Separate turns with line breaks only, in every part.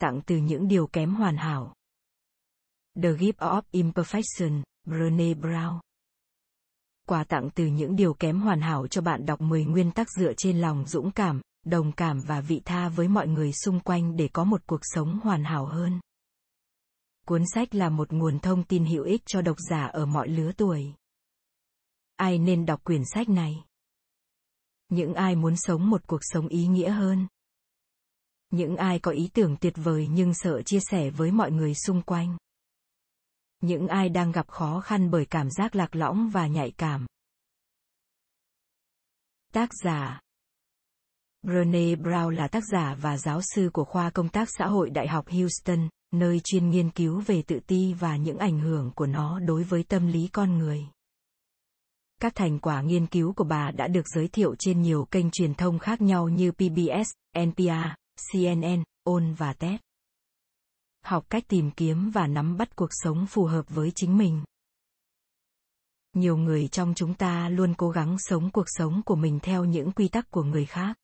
tặng từ những điều kém hoàn hảo. The Gift of Imperfection, Brené Brown. Quà tặng từ những điều kém hoàn hảo cho bạn đọc 10 nguyên tắc dựa trên lòng dũng cảm, đồng cảm và vị tha với mọi người xung quanh để có một cuộc sống hoàn hảo hơn. Cuốn sách là một nguồn thông tin hữu ích cho độc giả ở mọi lứa tuổi. Ai nên đọc quyển sách này? Những ai muốn sống một cuộc sống ý nghĩa hơn. Những ai có ý tưởng tuyệt vời nhưng sợ chia sẻ với mọi người xung quanh. Những ai đang gặp khó khăn bởi cảm giác lạc lõng và nhạy cảm. Tác giả Brené Brown là tác giả và giáo sư của khoa công tác xã hội Đại học Houston, nơi chuyên nghiên cứu về tự ti và những ảnh hưởng của nó đối với tâm lý con người. Các thành quả nghiên cứu của bà đã được giới thiệu trên nhiều kênh truyền thông khác nhau như PBS, NPR, CNN, ôn và test. Học cách tìm kiếm và nắm bắt cuộc sống phù hợp với chính mình. Nhiều người trong chúng ta luôn cố gắng sống cuộc sống của mình theo những quy tắc của người khác.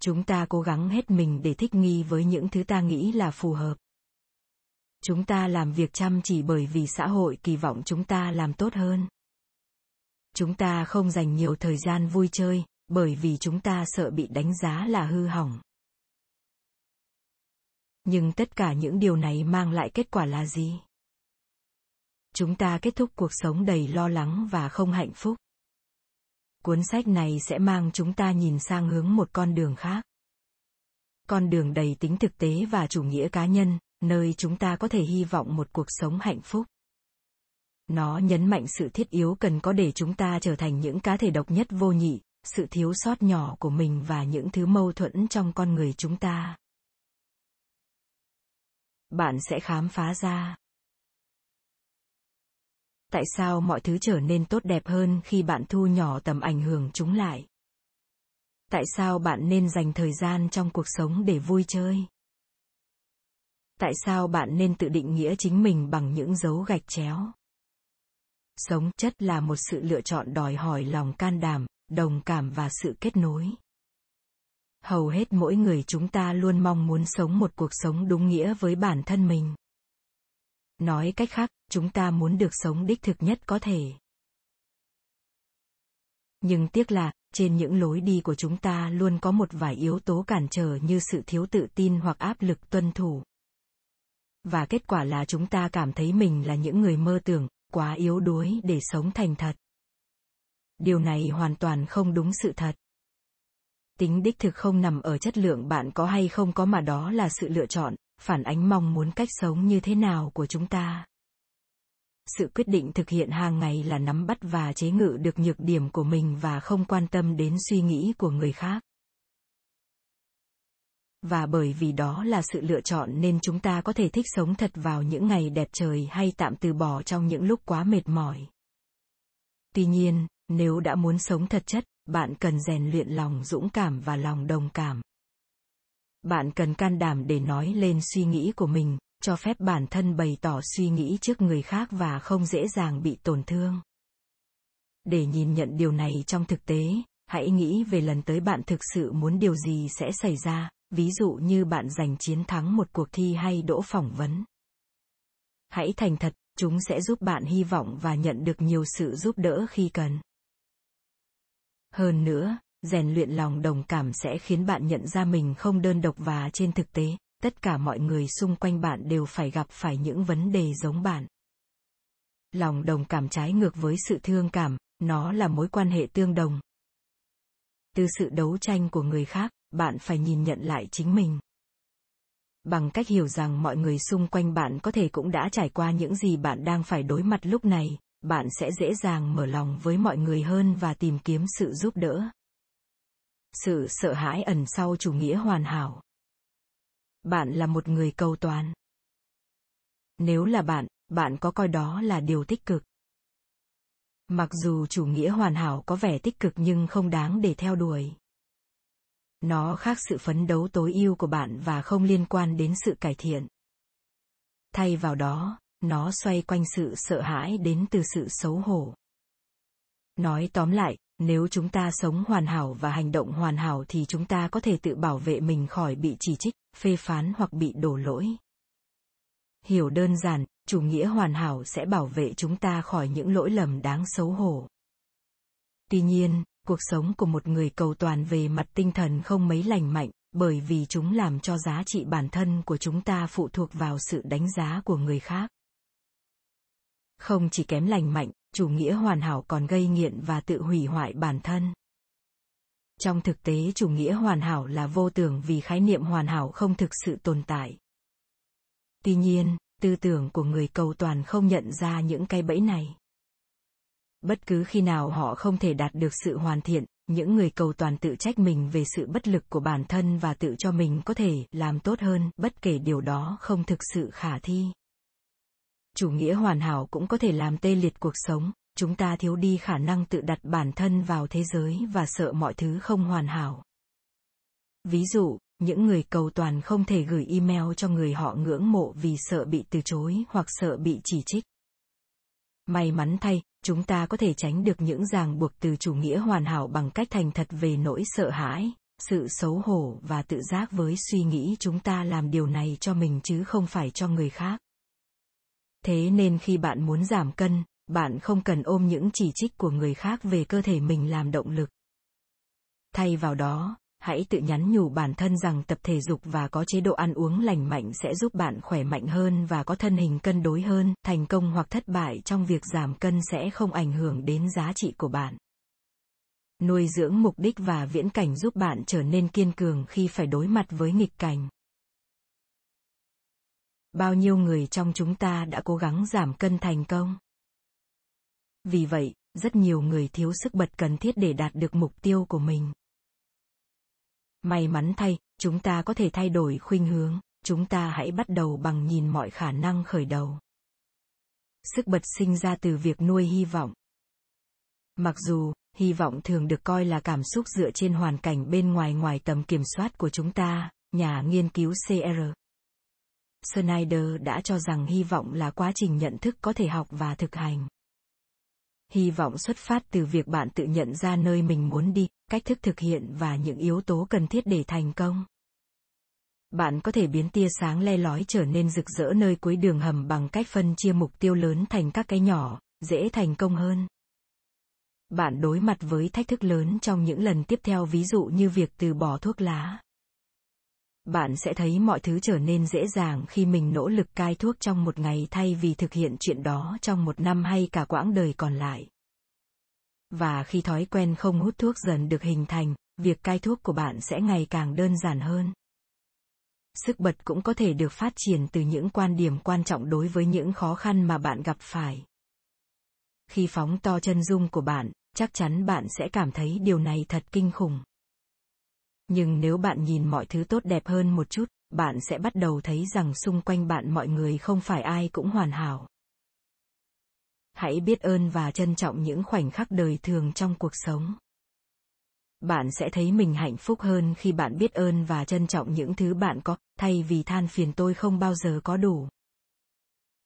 Chúng ta cố gắng hết mình để thích nghi với những thứ ta nghĩ là phù hợp. Chúng ta làm việc chăm chỉ bởi vì xã hội kỳ vọng chúng ta làm tốt hơn chúng ta không dành nhiều thời gian vui chơi bởi vì chúng ta sợ bị đánh giá là hư hỏng nhưng tất cả những điều này mang lại kết quả là gì? Chúng ta kết thúc cuộc sống đầy lo lắng và không hạnh phúc. Cuốn sách này sẽ mang chúng ta nhìn sang hướng một con đường khác. Con đường đầy tính thực tế và chủ nghĩa cá nhân nơi chúng ta có thể hy vọng một cuộc sống hạnh phúc. Nó nhấn mạnh sự thiết yếu cần có để chúng ta trở thành những cá thể độc nhất vô nhị, sự thiếu sót nhỏ của mình và những thứ mâu thuẫn trong con người chúng ta. Bạn sẽ khám phá ra. Tại sao mọi thứ trở nên tốt đẹp hơn khi bạn thu nhỏ tầm ảnh hưởng chúng lại? Tại sao bạn nên dành thời gian trong cuộc sống để vui chơi? Tại sao bạn nên tự định nghĩa chính mình bằng những dấu gạch chéo? Sống chất là một sự lựa chọn đòi hỏi lòng can đảm, đồng cảm và sự kết nối hầu hết mỗi người chúng ta luôn mong muốn sống một cuộc sống đúng nghĩa với bản thân mình. Nói cách khác, chúng ta muốn được sống đích thực nhất có thể. Nhưng tiếc là, trên những lối đi của chúng ta luôn có một vài yếu tố cản trở như sự thiếu tự tin hoặc áp lực tuân thủ. Và kết quả là chúng ta cảm thấy mình là những người mơ tưởng, quá yếu đuối để sống thành thật. Điều này hoàn toàn không đúng sự thật tính đích thực không nằm ở chất lượng bạn có hay không có mà đó là sự lựa chọn, phản ánh mong muốn cách sống như thế nào của chúng ta. Sự quyết định thực hiện hàng ngày là nắm bắt và chế ngự được nhược điểm của mình và không quan tâm đến suy nghĩ của người khác. Và bởi vì đó là sự lựa chọn nên chúng ta có thể thích sống thật vào những ngày đẹp trời hay tạm từ bỏ trong những lúc quá mệt mỏi. Tuy nhiên, nếu đã muốn sống thật chất bạn cần rèn luyện lòng dũng cảm và lòng đồng cảm. Bạn cần can đảm để nói lên suy nghĩ của mình, cho phép bản thân bày tỏ suy nghĩ trước người khác và không dễ dàng bị tổn thương. Để nhìn nhận điều này trong thực tế, hãy nghĩ về lần tới bạn thực sự muốn điều gì sẽ xảy ra, ví dụ như bạn giành chiến thắng một cuộc thi hay đỗ phỏng vấn. Hãy thành thật, chúng sẽ giúp bạn hy vọng và nhận được nhiều sự giúp đỡ khi cần hơn nữa, rèn luyện lòng đồng cảm sẽ khiến bạn nhận ra mình không đơn độc và trên thực tế, tất cả mọi người xung quanh bạn đều phải gặp phải những vấn đề giống bạn. Lòng đồng cảm trái ngược với sự thương cảm, nó là mối quan hệ tương đồng. Từ sự đấu tranh của người khác, bạn phải nhìn nhận lại chính mình. Bằng cách hiểu rằng mọi người xung quanh bạn có thể cũng đã trải qua những gì bạn đang phải đối mặt lúc này bạn sẽ dễ dàng mở lòng với mọi người hơn và tìm kiếm sự giúp đỡ. Sự sợ hãi ẩn sau chủ nghĩa hoàn hảo. Bạn là một người cầu toàn. Nếu là bạn bạn có coi đó là điều tích cực. Mặc dù chủ nghĩa hoàn hảo có vẻ tích cực nhưng không đáng để theo đuổi. Nó khác sự phấn đấu tối ưu của bạn và không liên quan đến sự cải thiện. Thay vào đó nó xoay quanh sự sợ hãi đến từ sự xấu hổ. Nói tóm lại, nếu chúng ta sống hoàn hảo và hành động hoàn hảo thì chúng ta có thể tự bảo vệ mình khỏi bị chỉ trích, phê phán hoặc bị đổ lỗi. Hiểu đơn giản, chủ nghĩa hoàn hảo sẽ bảo vệ chúng ta khỏi những lỗi lầm đáng xấu hổ. Tuy nhiên, cuộc sống của một người cầu toàn về mặt tinh thần không mấy lành mạnh, bởi vì chúng làm cho giá trị bản thân của chúng ta phụ thuộc vào sự đánh giá của người khác không chỉ kém lành mạnh, chủ nghĩa hoàn hảo còn gây nghiện và tự hủy hoại bản thân. Trong thực tế, chủ nghĩa hoàn hảo là vô tưởng vì khái niệm hoàn hảo không thực sự tồn tại. Tuy nhiên, tư tưởng của người cầu toàn không nhận ra những cái bẫy này. Bất cứ khi nào họ không thể đạt được sự hoàn thiện, những người cầu toàn tự trách mình về sự bất lực của bản thân và tự cho mình có thể làm tốt hơn, bất kể điều đó không thực sự khả thi chủ nghĩa hoàn hảo cũng có thể làm tê liệt cuộc sống. Chúng ta thiếu đi khả năng tự đặt bản thân vào thế giới và sợ mọi thứ không hoàn hảo. Ví dụ, những người cầu toàn không thể gửi email cho người họ ngưỡng mộ vì sợ bị từ chối hoặc sợ bị chỉ trích. May mắn thay, chúng ta có thể tránh được những ràng buộc từ chủ nghĩa hoàn hảo bằng cách thành thật về nỗi sợ hãi, sự xấu hổ và tự giác với suy nghĩ chúng ta làm điều này cho mình chứ không phải cho người khác thế nên khi bạn muốn giảm cân, bạn không cần ôm những chỉ trích của người khác về cơ thể mình làm động lực. Thay vào đó, hãy tự nhắn nhủ bản thân rằng tập thể dục và có chế độ ăn uống lành mạnh sẽ giúp bạn khỏe mạnh hơn và có thân hình cân đối hơn, thành công hoặc thất bại trong việc giảm cân sẽ không ảnh hưởng đến giá trị của bạn. Nuôi dưỡng mục đích và viễn cảnh giúp bạn trở nên kiên cường khi phải đối mặt với nghịch cảnh bao nhiêu người trong chúng ta đã cố gắng giảm cân thành công? Vì vậy, rất nhiều người thiếu sức bật cần thiết để đạt được mục tiêu của mình. May mắn thay, chúng ta có thể thay đổi khuynh hướng. Chúng ta hãy bắt đầu bằng nhìn mọi khả năng khởi đầu. Sức bật sinh ra từ việc nuôi hy vọng. Mặc dù, hy vọng thường được coi là cảm xúc dựa trên hoàn cảnh bên ngoài ngoài tầm kiểm soát của chúng ta, nhà nghiên cứu cr Snyder đã cho rằng hy vọng là quá trình nhận thức có thể học và thực hành. Hy vọng xuất phát từ việc bạn tự nhận ra nơi mình muốn đi, cách thức thực hiện và những yếu tố cần thiết để thành công. Bạn có thể biến tia sáng le lói trở nên rực rỡ nơi cuối đường hầm bằng cách phân chia mục tiêu lớn thành các cái nhỏ, dễ thành công hơn. Bạn đối mặt với thách thức lớn trong những lần tiếp theo ví dụ như việc từ bỏ thuốc lá bạn sẽ thấy mọi thứ trở nên dễ dàng khi mình nỗ lực cai thuốc trong một ngày thay vì thực hiện chuyện đó trong một năm hay cả quãng đời còn lại. Và khi thói quen không hút thuốc dần được hình thành, việc cai thuốc của bạn sẽ ngày càng đơn giản hơn. Sức bật cũng có thể được phát triển từ những quan điểm quan trọng đối với những khó khăn mà bạn gặp phải. Khi phóng to chân dung của bạn, chắc chắn bạn sẽ cảm thấy điều này thật kinh khủng nhưng nếu bạn nhìn mọi thứ tốt đẹp hơn một chút, bạn sẽ bắt đầu thấy rằng xung quanh bạn mọi người không phải ai cũng hoàn hảo. Hãy biết ơn và trân trọng những khoảnh khắc đời thường trong cuộc sống. Bạn sẽ thấy mình hạnh phúc hơn khi bạn biết ơn và trân trọng những thứ bạn có, thay vì than phiền tôi không bao giờ có đủ.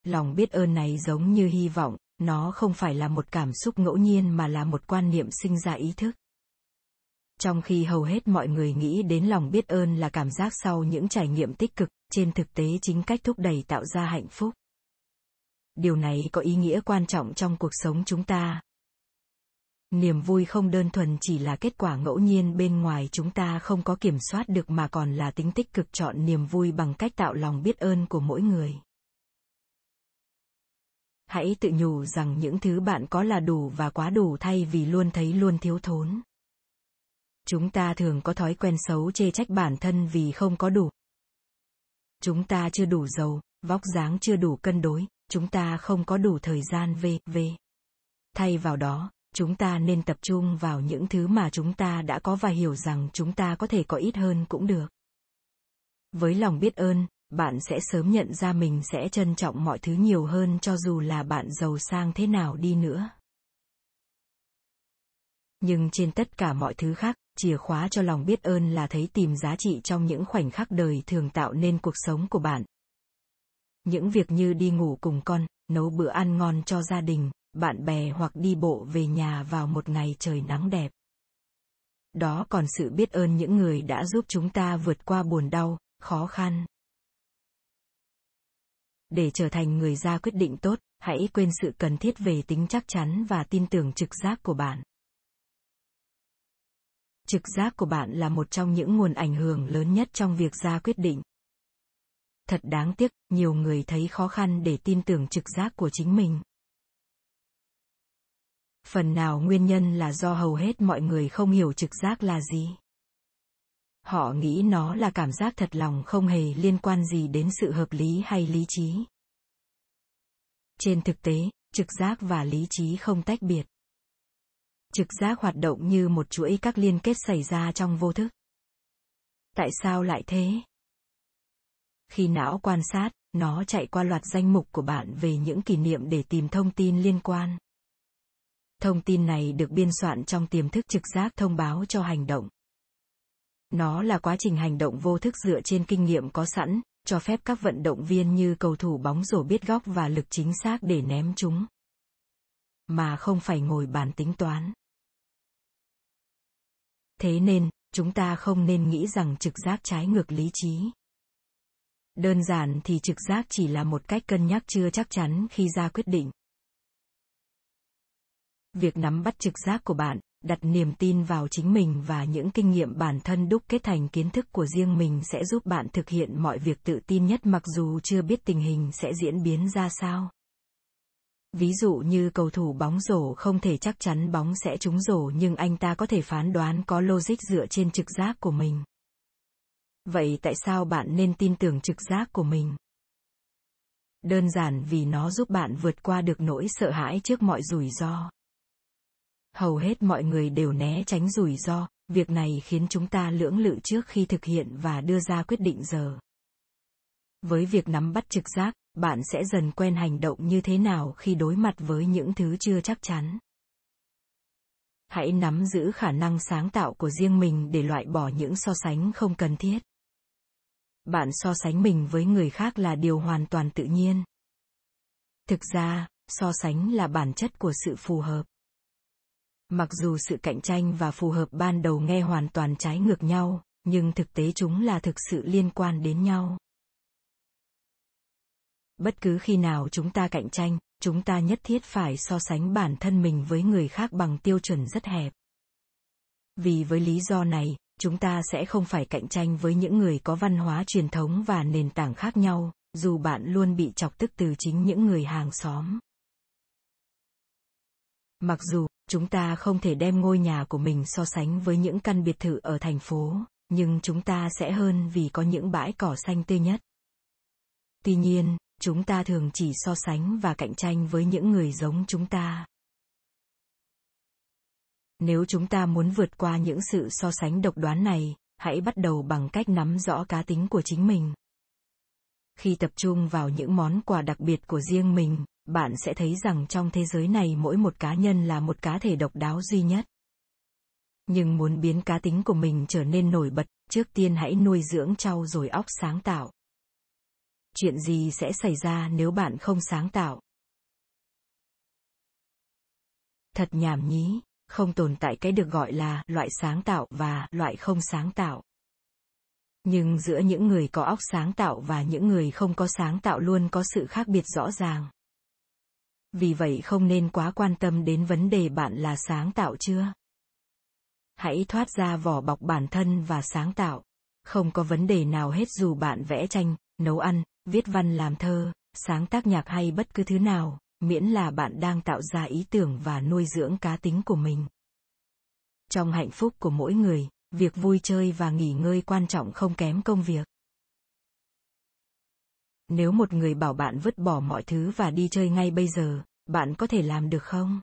Lòng biết ơn này giống như hy vọng, nó không phải là một cảm xúc ngẫu nhiên mà là một quan niệm sinh ra ý thức trong khi hầu hết mọi người nghĩ đến lòng biết ơn là cảm giác sau những trải nghiệm tích cực, trên thực tế chính cách thúc đẩy tạo ra hạnh phúc. Điều này có ý nghĩa quan trọng trong cuộc sống chúng ta. Niềm vui không đơn thuần chỉ là kết quả ngẫu nhiên bên ngoài chúng ta không có kiểm soát được mà còn là tính tích cực chọn niềm vui bằng cách tạo lòng biết ơn của mỗi người. Hãy tự nhủ rằng những thứ bạn có là đủ và quá đủ thay vì luôn thấy luôn thiếu thốn chúng ta thường có thói quen xấu chê trách bản thân vì không có đủ. Chúng ta chưa đủ giàu, vóc dáng chưa đủ cân đối, chúng ta không có đủ thời gian về về thay vào đó, chúng ta nên tập trung vào những thứ mà chúng ta đã có và hiểu rằng chúng ta có thể có ít hơn cũng được. Với lòng biết ơn, bạn sẽ sớm nhận ra mình sẽ trân trọng mọi thứ nhiều hơn cho dù là bạn giàu sang thế nào đi nữa. Nhưng trên tất cả mọi thứ khác chìa khóa cho lòng biết ơn là thấy tìm giá trị trong những khoảnh khắc đời thường tạo nên cuộc sống của bạn những việc như đi ngủ cùng con nấu bữa ăn ngon cho gia đình bạn bè hoặc đi bộ về nhà vào một ngày trời nắng đẹp. Đó còn sự biết ơn những người đã giúp chúng ta vượt qua buồn đau, khó khăn. Để trở thành người ra quyết định tốt, hãy quên sự cần thiết về tính chắc chắn và tin tưởng trực giác của bạn. Trực giác của bạn là một trong những nguồn ảnh hưởng lớn nhất trong việc ra quyết định. Thật đáng tiếc, nhiều người thấy khó khăn để tin tưởng trực giác của chính mình. Phần nào nguyên nhân là do hầu hết mọi người không hiểu trực giác là gì. Họ nghĩ nó là cảm giác thật lòng không hề liên quan gì đến sự hợp lý hay lý trí. Trên thực tế, trực giác và lý trí không tách biệt. Trực giác hoạt động như một chuỗi các liên kết xảy ra trong vô thức. Tại sao lại thế? Khi não quan sát, nó chạy qua loạt danh mục của bạn về những kỷ niệm để tìm thông tin liên quan. Thông tin này được biên soạn trong tiềm thức trực giác thông báo cho hành động. Nó là quá trình hành động vô thức dựa trên kinh nghiệm có sẵn, cho phép các vận động viên như cầu thủ bóng rổ biết góc và lực chính xác để ném chúng. Mà không phải ngồi bàn tính toán. Thế nên, chúng ta không nên nghĩ rằng trực giác trái ngược lý trí. Đơn giản thì trực giác chỉ là một cách cân nhắc chưa chắc chắn khi ra quyết định. Việc nắm bắt trực giác của bạn, đặt niềm tin vào chính mình và những kinh nghiệm bản thân đúc kết thành kiến thức của riêng mình sẽ giúp bạn thực hiện mọi việc tự tin nhất mặc dù chưa biết tình hình sẽ diễn biến ra sao. Ví dụ như cầu thủ bóng rổ không thể chắc chắn bóng sẽ trúng rổ, nhưng anh ta có thể phán đoán có logic dựa trên trực giác của mình. Vậy tại sao bạn nên tin tưởng trực giác của mình? Đơn giản vì nó giúp bạn vượt qua được nỗi sợ hãi trước mọi rủi ro hầu hết mọi người đều né tránh rủi ro việc này khiến chúng ta lưỡng lự trước khi thực hiện và đưa ra quyết định giờ với việc nắm bắt trực giác bạn sẽ dần quen hành động như thế nào khi đối mặt với những thứ chưa chắc chắn? Hãy nắm giữ khả năng sáng tạo của riêng mình để loại bỏ những so sánh không cần thiết. Bạn so sánh mình với người khác là điều hoàn toàn tự nhiên. Thực ra so sánh là bản chất của sự phù hợp. Mặc dù sự cạnh tranh và phù hợp ban đầu nghe hoàn toàn trái ngược nhau, nhưng thực tế chúng là thực sự liên quan đến nhau. Bất cứ khi nào chúng ta cạnh tranh, chúng ta nhất thiết phải so sánh bản thân mình với người khác bằng tiêu chuẩn rất hẹp. Vì với lý do này, chúng ta sẽ không phải cạnh tranh với những người có văn hóa truyền thống và nền tảng khác nhau, dù bạn luôn bị chọc tức từ chính những người hàng xóm. Mặc dù chúng ta không thể đem ngôi nhà của mình so sánh với những căn biệt thự ở thành phố, nhưng chúng ta sẽ hơn vì có những bãi cỏ xanh tươi nhất. Tuy nhiên, chúng ta thường chỉ so sánh và cạnh tranh với những người giống chúng ta. Nếu chúng ta muốn vượt qua những sự so sánh độc đoán này, hãy bắt đầu bằng cách nắm rõ cá tính của chính mình. Khi tập trung vào những món quà đặc biệt của riêng mình, bạn sẽ thấy rằng trong thế giới này mỗi một cá nhân là một cá thể độc đáo duy nhất nhưng muốn biến cá tính của mình trở nên nổi bật trước tiên hãy nuôi dưỡng trau dồi óc sáng tạo chuyện gì sẽ xảy ra nếu bạn không sáng tạo? Thật nhảm nhí, không tồn tại cái được gọi là loại sáng tạo và loại không sáng tạo. Nhưng giữa những người có óc sáng tạo và những người không có sáng tạo luôn có sự khác biệt rõ ràng. Vì vậy không nên quá quan tâm đến vấn đề bạn là sáng tạo chưa? Hãy thoát ra vỏ bọc bản thân và sáng tạo. Không có vấn đề nào hết dù bạn vẽ tranh nấu ăn viết văn làm thơ sáng tác nhạc hay bất cứ thứ nào miễn là bạn đang tạo ra ý tưởng và nuôi dưỡng cá tính của mình trong hạnh phúc của mỗi người việc vui chơi và nghỉ ngơi quan trọng không kém công việc nếu một người bảo bạn vứt bỏ mọi thứ và đi chơi ngay bây giờ, bạn có thể làm được không?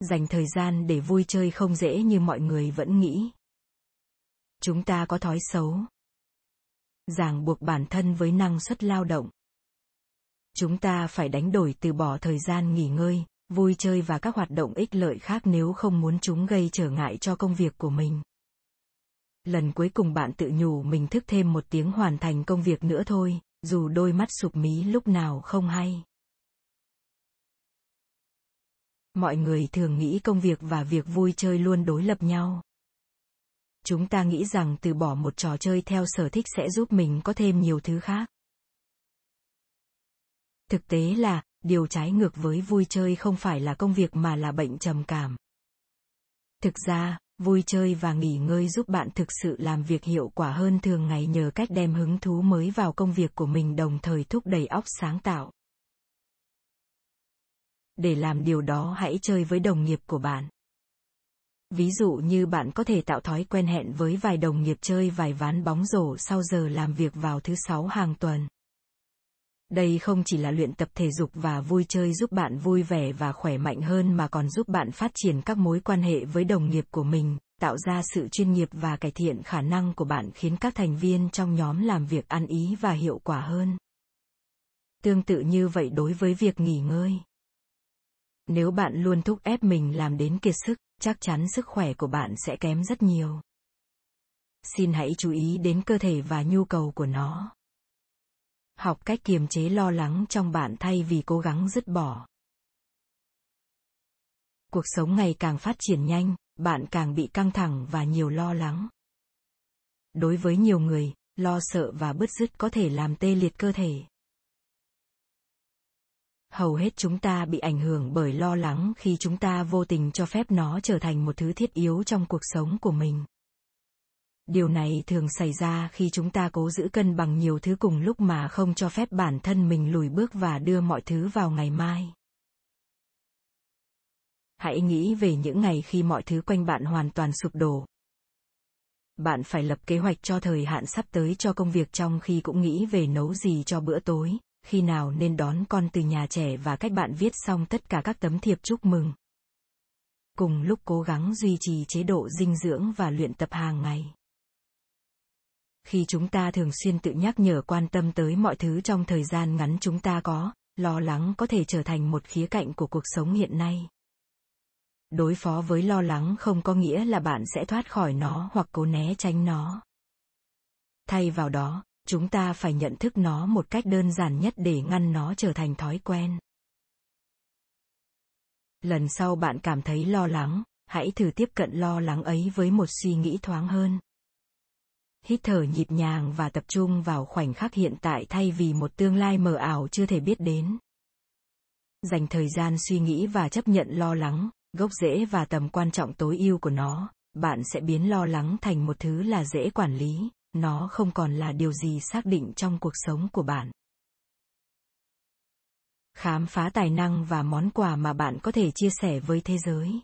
Dành thời gian để vui chơi không dễ như mọi người vẫn nghĩ. Chúng ta có thói xấu. Ràng buộc bản thân với năng suất lao động. Chúng ta phải đánh đổi từ bỏ thời gian nghỉ ngơi, vui chơi và các hoạt động ích lợi khác nếu không muốn chúng gây trở ngại cho công việc của mình. Lần cuối cùng bạn tự nhủ mình thức thêm một tiếng hoàn thành công việc nữa thôi, dù đôi mắt sụp mí lúc nào không hay mọi người thường nghĩ công việc và việc vui chơi luôn đối lập nhau chúng ta nghĩ rằng từ bỏ một trò chơi theo sở thích sẽ giúp mình có thêm nhiều thứ khác. Thực tế là, điều trái ngược với vui chơi không phải là công việc mà là bệnh trầm cảm. Thực ra, vui chơi và nghỉ ngơi giúp bạn thực sự làm việc hiệu quả hơn thường ngày nhờ cách đem hứng thú mới vào công việc của mình đồng thời thúc đẩy óc sáng tạo. Để làm điều đó, hãy chơi với đồng nghiệp của bạn ví dụ như bạn có thể tạo thói quen hẹn với vài đồng nghiệp chơi vài ván bóng rổ sau giờ làm việc vào thứ sáu hàng tuần. Đây không chỉ là luyện tập thể dục và vui chơi giúp bạn vui vẻ và khỏe mạnh hơn mà còn giúp bạn phát triển các mối quan hệ với đồng nghiệp của mình, tạo ra sự chuyên nghiệp và cải thiện khả năng của bạn khiến các thành viên trong nhóm làm việc ăn ý và hiệu quả hơn. Tương tự như vậy đối với việc nghỉ ngơi. Nếu bạn luôn thúc ép mình làm đến kiệt sức chắc chắn sức khỏe của bạn sẽ kém rất nhiều. Xin hãy chú ý đến cơ thể và nhu cầu của nó. Học cách kiềm chế lo lắng trong bạn thay vì cố gắng dứt bỏ. Cuộc sống ngày càng phát triển nhanh, bạn càng bị căng thẳng và nhiều lo lắng. Đối với nhiều người, lo sợ và bứt rứt có thể làm tê liệt cơ thể hầu hết chúng ta bị ảnh hưởng bởi lo lắng khi chúng ta vô tình cho phép nó trở thành một thứ thiết yếu trong cuộc sống của mình. Điều này thường xảy ra khi chúng ta cố giữ cân bằng nhiều thứ cùng lúc mà không cho phép bản thân mình lùi bước và đưa mọi thứ vào ngày mai. Hãy nghĩ về những ngày khi mọi thứ quanh bạn hoàn toàn sụp đổ. Bạn phải lập kế hoạch cho thời hạn sắp tới cho công việc trong khi cũng nghĩ về nấu gì cho bữa tối khi nào nên đón con từ nhà trẻ và cách bạn viết xong tất cả các tấm thiệp chúc mừng? Cùng lúc cố gắng duy trì chế độ dinh dưỡng và luyện tập hàng ngày. Khi chúng ta thường xuyên tự nhắc nhở quan tâm tới mọi thứ trong thời gian ngắn chúng ta có, lo lắng có thể trở thành một khía cạnh của cuộc sống hiện nay. Đối phó với lo lắng không có nghĩa là bạn sẽ thoát khỏi nó hoặc cố né tránh nó. Thay vào đó chúng ta phải nhận thức nó một cách đơn giản nhất để ngăn nó trở thành thói quen. Lần sau bạn cảm thấy lo lắng, hãy thử tiếp cận lo lắng ấy với một suy nghĩ thoáng hơn. Hít thở nhịp nhàng và tập trung vào khoảnh khắc hiện tại thay vì một tương lai mờ ảo chưa thể biết đến. Dành thời gian suy nghĩ và chấp nhận lo lắng, gốc rễ và tầm quan trọng tối ưu của nó, bạn sẽ biến lo lắng thành một thứ là dễ quản lý nó không còn là điều gì xác định trong cuộc sống của bạn. Khám phá tài năng và món quà mà bạn có thể chia sẻ với thế giới.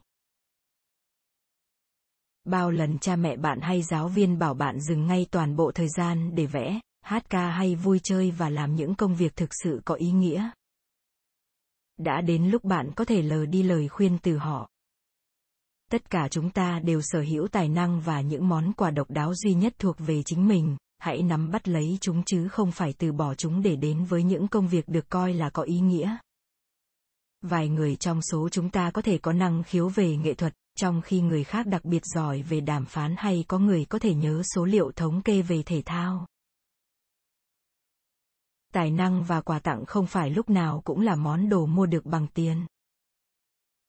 Bao lần cha mẹ bạn hay giáo viên bảo bạn dừng ngay toàn bộ thời gian để vẽ, hát ca hay vui chơi và làm những công việc thực sự có ý nghĩa. Đã đến lúc bạn có thể lờ đi lời khuyên từ họ tất cả chúng ta đều sở hữu tài năng và những món quà độc đáo duy nhất thuộc về chính mình. Hãy nắm bắt lấy chúng chứ không phải từ bỏ chúng để đến với những công việc được coi là có ý nghĩa. Vài người trong số chúng ta có thể có năng khiếu về nghệ thuật, trong khi người khác đặc biệt giỏi về đàm phán hay có người có thể nhớ số liệu thống kê về thể thao. Tài năng và quà tặng không phải lúc nào cũng là món đồ mua được bằng tiền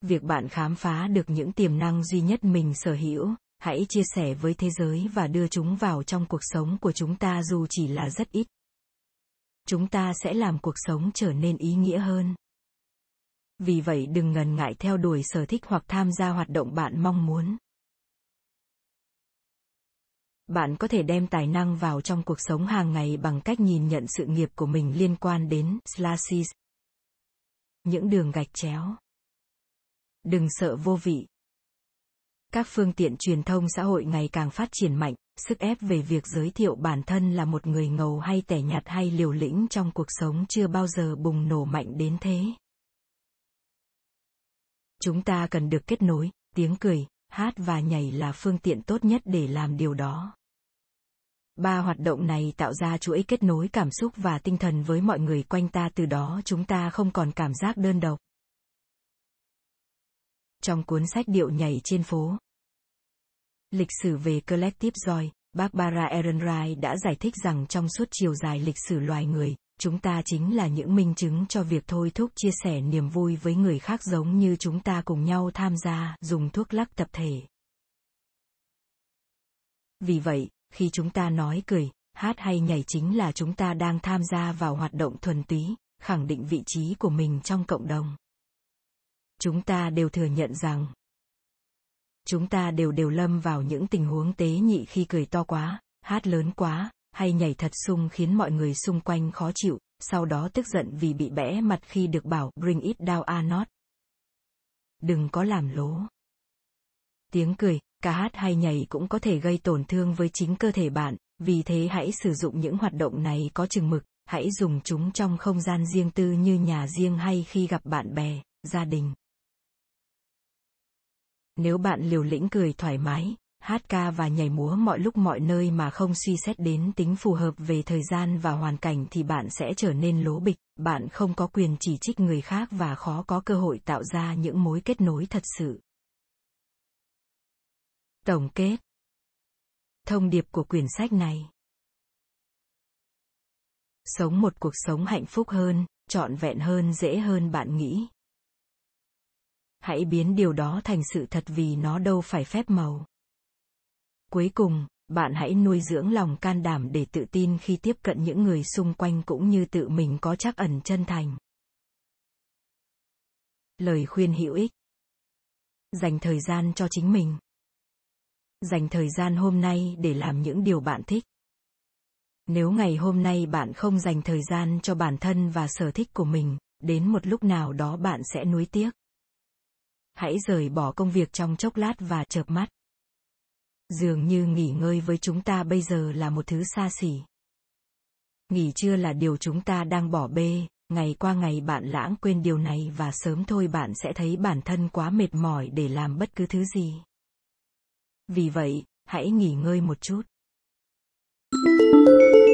việc bạn khám phá được những tiềm năng duy nhất mình sở hữu, hãy chia sẻ với thế giới và đưa chúng vào trong cuộc sống của chúng ta dù chỉ là rất ít. Chúng ta sẽ làm cuộc sống trở nên ý nghĩa hơn. Vì vậy đừng ngần ngại theo đuổi sở thích hoặc tham gia hoạt động bạn mong muốn. Bạn có thể đem tài năng vào trong cuộc sống hàng ngày bằng cách nhìn nhận sự nghiệp của mình liên quan đến slashes những đường gạch chéo đừng sợ vô vị. Các phương tiện truyền thông xã hội ngày càng phát triển mạnh, sức ép về việc giới thiệu bản thân là một người ngầu hay tẻ nhạt hay liều lĩnh trong cuộc sống chưa bao giờ bùng nổ mạnh đến thế. Chúng ta cần được kết nối, tiếng cười, hát và nhảy là phương tiện tốt nhất để làm điều đó. Ba hoạt động này tạo ra chuỗi kết nối cảm xúc và tinh thần với mọi người quanh ta, từ đó chúng ta không còn cảm giác đơn độc trong cuốn sách điệu nhảy trên phố lịch sử về collective joy barbara ehrenreich đã giải thích rằng trong suốt chiều dài lịch sử loài người chúng ta chính là những minh chứng cho việc thôi thúc chia sẻ niềm vui với người khác giống như chúng ta cùng nhau tham gia dùng thuốc lắc tập thể. Vì vậy, khi chúng ta nói cười, hát hay nhảy chính là chúng ta đang tham gia vào hoạt động thuần túy, khẳng định vị trí của mình trong cộng đồng. Chúng ta đều thừa nhận rằng chúng ta đều đều lâm vào những tình huống tế nhị khi cười to quá, hát lớn quá, hay nhảy thật sung khiến mọi người xung quanh khó chịu, sau đó tức giận vì bị bẽ mặt khi được bảo bring it down a not. Đừng có làm lố. Tiếng cười, ca hát hay nhảy cũng có thể gây tổn thương với chính cơ thể bạn, vì thế hãy sử dụng những hoạt động này có chừng mực, hãy dùng chúng trong không gian riêng tư như nhà riêng hay khi gặp bạn bè, gia đình. Nếu bạn liều lĩnh cười thoải mái, hát ca và nhảy múa mọi lúc mọi nơi mà không suy xét đến tính phù hợp về thời gian và hoàn cảnh thì bạn sẽ trở nên lố bịch, bạn không có quyền chỉ trích người khác và khó có cơ hội tạo ra những mối kết nối thật sự. Tổng kết Thông điệp của quyển sách này Sống một cuộc sống hạnh phúc hơn, trọn vẹn hơn dễ hơn bạn nghĩ. Hãy biến điều đó thành sự thật vì nó đâu phải phép màu. Cuối cùng, bạn hãy nuôi dưỡng lòng can đảm để tự tin khi tiếp cận những người xung quanh cũng như tự mình có chắc ẩn chân thành. Lời khuyên hữu ích. Dành thời gian cho chính mình. Dành thời gian hôm nay để làm những điều bạn thích. Nếu ngày hôm nay bạn không dành thời gian cho bản thân và sở thích của mình, đến một lúc nào đó bạn sẽ nuối tiếc. Hãy rời bỏ công việc trong chốc lát và chợp mắt. Dường như nghỉ ngơi với chúng ta bây giờ là một thứ xa xỉ. Nghỉ trưa là điều chúng ta đang bỏ bê. Ngày qua ngày bạn lãng quên điều này và sớm thôi bạn sẽ thấy bản thân quá mệt mỏi để làm bất cứ thứ gì. Vì vậy, hãy nghỉ ngơi một chút. thank you